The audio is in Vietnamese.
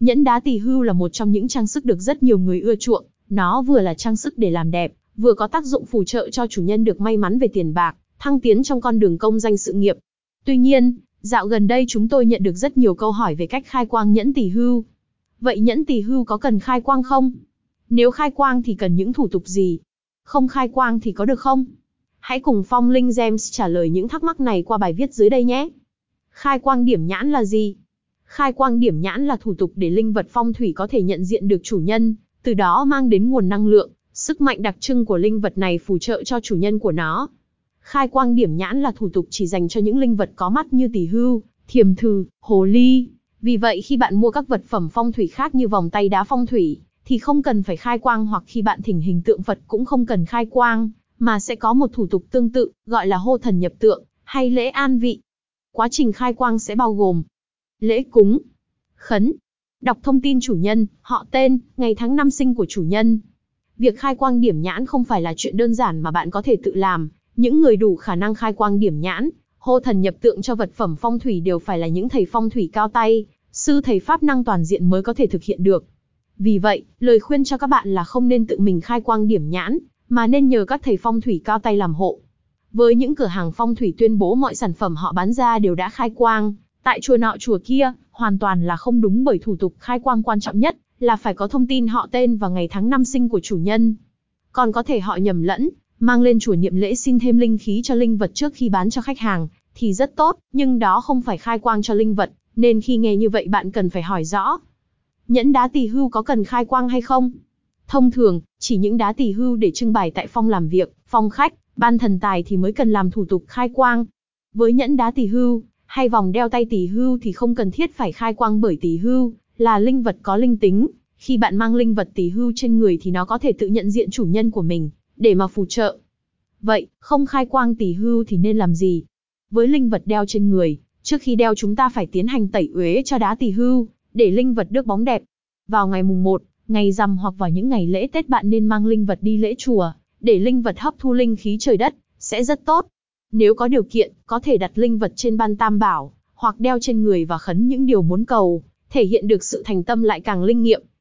Nhẫn đá tỷ hưu là một trong những trang sức được rất nhiều người ưa chuộng, nó vừa là trang sức để làm đẹp, vừa có tác dụng phù trợ cho chủ nhân được may mắn về tiền bạc, thăng tiến trong con đường công danh sự nghiệp. Tuy nhiên, dạo gần đây chúng tôi nhận được rất nhiều câu hỏi về cách khai quang nhẫn tỷ hưu. Vậy nhẫn tỷ hưu có cần khai quang không? Nếu khai quang thì cần những thủ tục gì? Không khai quang thì có được không? Hãy cùng Phong Linh Gems trả lời những thắc mắc này qua bài viết dưới đây nhé. Khai quang điểm nhãn là gì? Khai quang điểm nhãn là thủ tục để linh vật phong thủy có thể nhận diện được chủ nhân, từ đó mang đến nguồn năng lượng, sức mạnh đặc trưng của linh vật này phù trợ cho chủ nhân của nó. Khai quang điểm nhãn là thủ tục chỉ dành cho những linh vật có mắt như tỷ hưu, thiềm thừ, hồ ly. Vì vậy khi bạn mua các vật phẩm phong thủy khác như vòng tay đá phong thủy, thì không cần phải khai quang hoặc khi bạn thỉnh hình tượng Phật cũng không cần khai quang, mà sẽ có một thủ tục tương tự, gọi là hô thần nhập tượng, hay lễ an vị. Quá trình khai quang sẽ bao gồm lễ cúng, khấn, đọc thông tin chủ nhân, họ tên, ngày tháng năm sinh của chủ nhân. Việc khai quang điểm nhãn không phải là chuyện đơn giản mà bạn có thể tự làm, những người đủ khả năng khai quang điểm nhãn, hô thần nhập tượng cho vật phẩm phong thủy đều phải là những thầy phong thủy cao tay, sư thầy pháp năng toàn diện mới có thể thực hiện được. Vì vậy, lời khuyên cho các bạn là không nên tự mình khai quang điểm nhãn, mà nên nhờ các thầy phong thủy cao tay làm hộ. Với những cửa hàng phong thủy tuyên bố mọi sản phẩm họ bán ra đều đã khai quang, tại chùa nọ chùa kia, hoàn toàn là không đúng bởi thủ tục khai quang quan trọng nhất là phải có thông tin họ tên và ngày tháng năm sinh của chủ nhân. Còn có thể họ nhầm lẫn, mang lên chùa niệm lễ xin thêm linh khí cho linh vật trước khi bán cho khách hàng, thì rất tốt, nhưng đó không phải khai quang cho linh vật, nên khi nghe như vậy bạn cần phải hỏi rõ. Nhẫn đá tỳ hưu có cần khai quang hay không? Thông thường, chỉ những đá tỳ hưu để trưng bày tại phòng làm việc, phòng khách, ban thần tài thì mới cần làm thủ tục khai quang. Với nhẫn đá tỳ hưu, hay vòng đeo tay tỷ hưu thì không cần thiết phải khai quang bởi tỷ hưu, là linh vật có linh tính. Khi bạn mang linh vật tỷ hưu trên người thì nó có thể tự nhận diện chủ nhân của mình, để mà phù trợ. Vậy, không khai quang tỷ hưu thì nên làm gì? Với linh vật đeo trên người, trước khi đeo chúng ta phải tiến hành tẩy uế cho đá tỷ hưu, để linh vật được bóng đẹp. Vào ngày mùng 1, ngày rằm hoặc vào những ngày lễ Tết bạn nên mang linh vật đi lễ chùa, để linh vật hấp thu linh khí trời đất, sẽ rất tốt. Nếu có điều kiện, có thể đặt linh vật trên ban tam bảo, hoặc đeo trên người và khấn những điều muốn cầu, thể hiện được sự thành tâm lại càng linh nghiệm.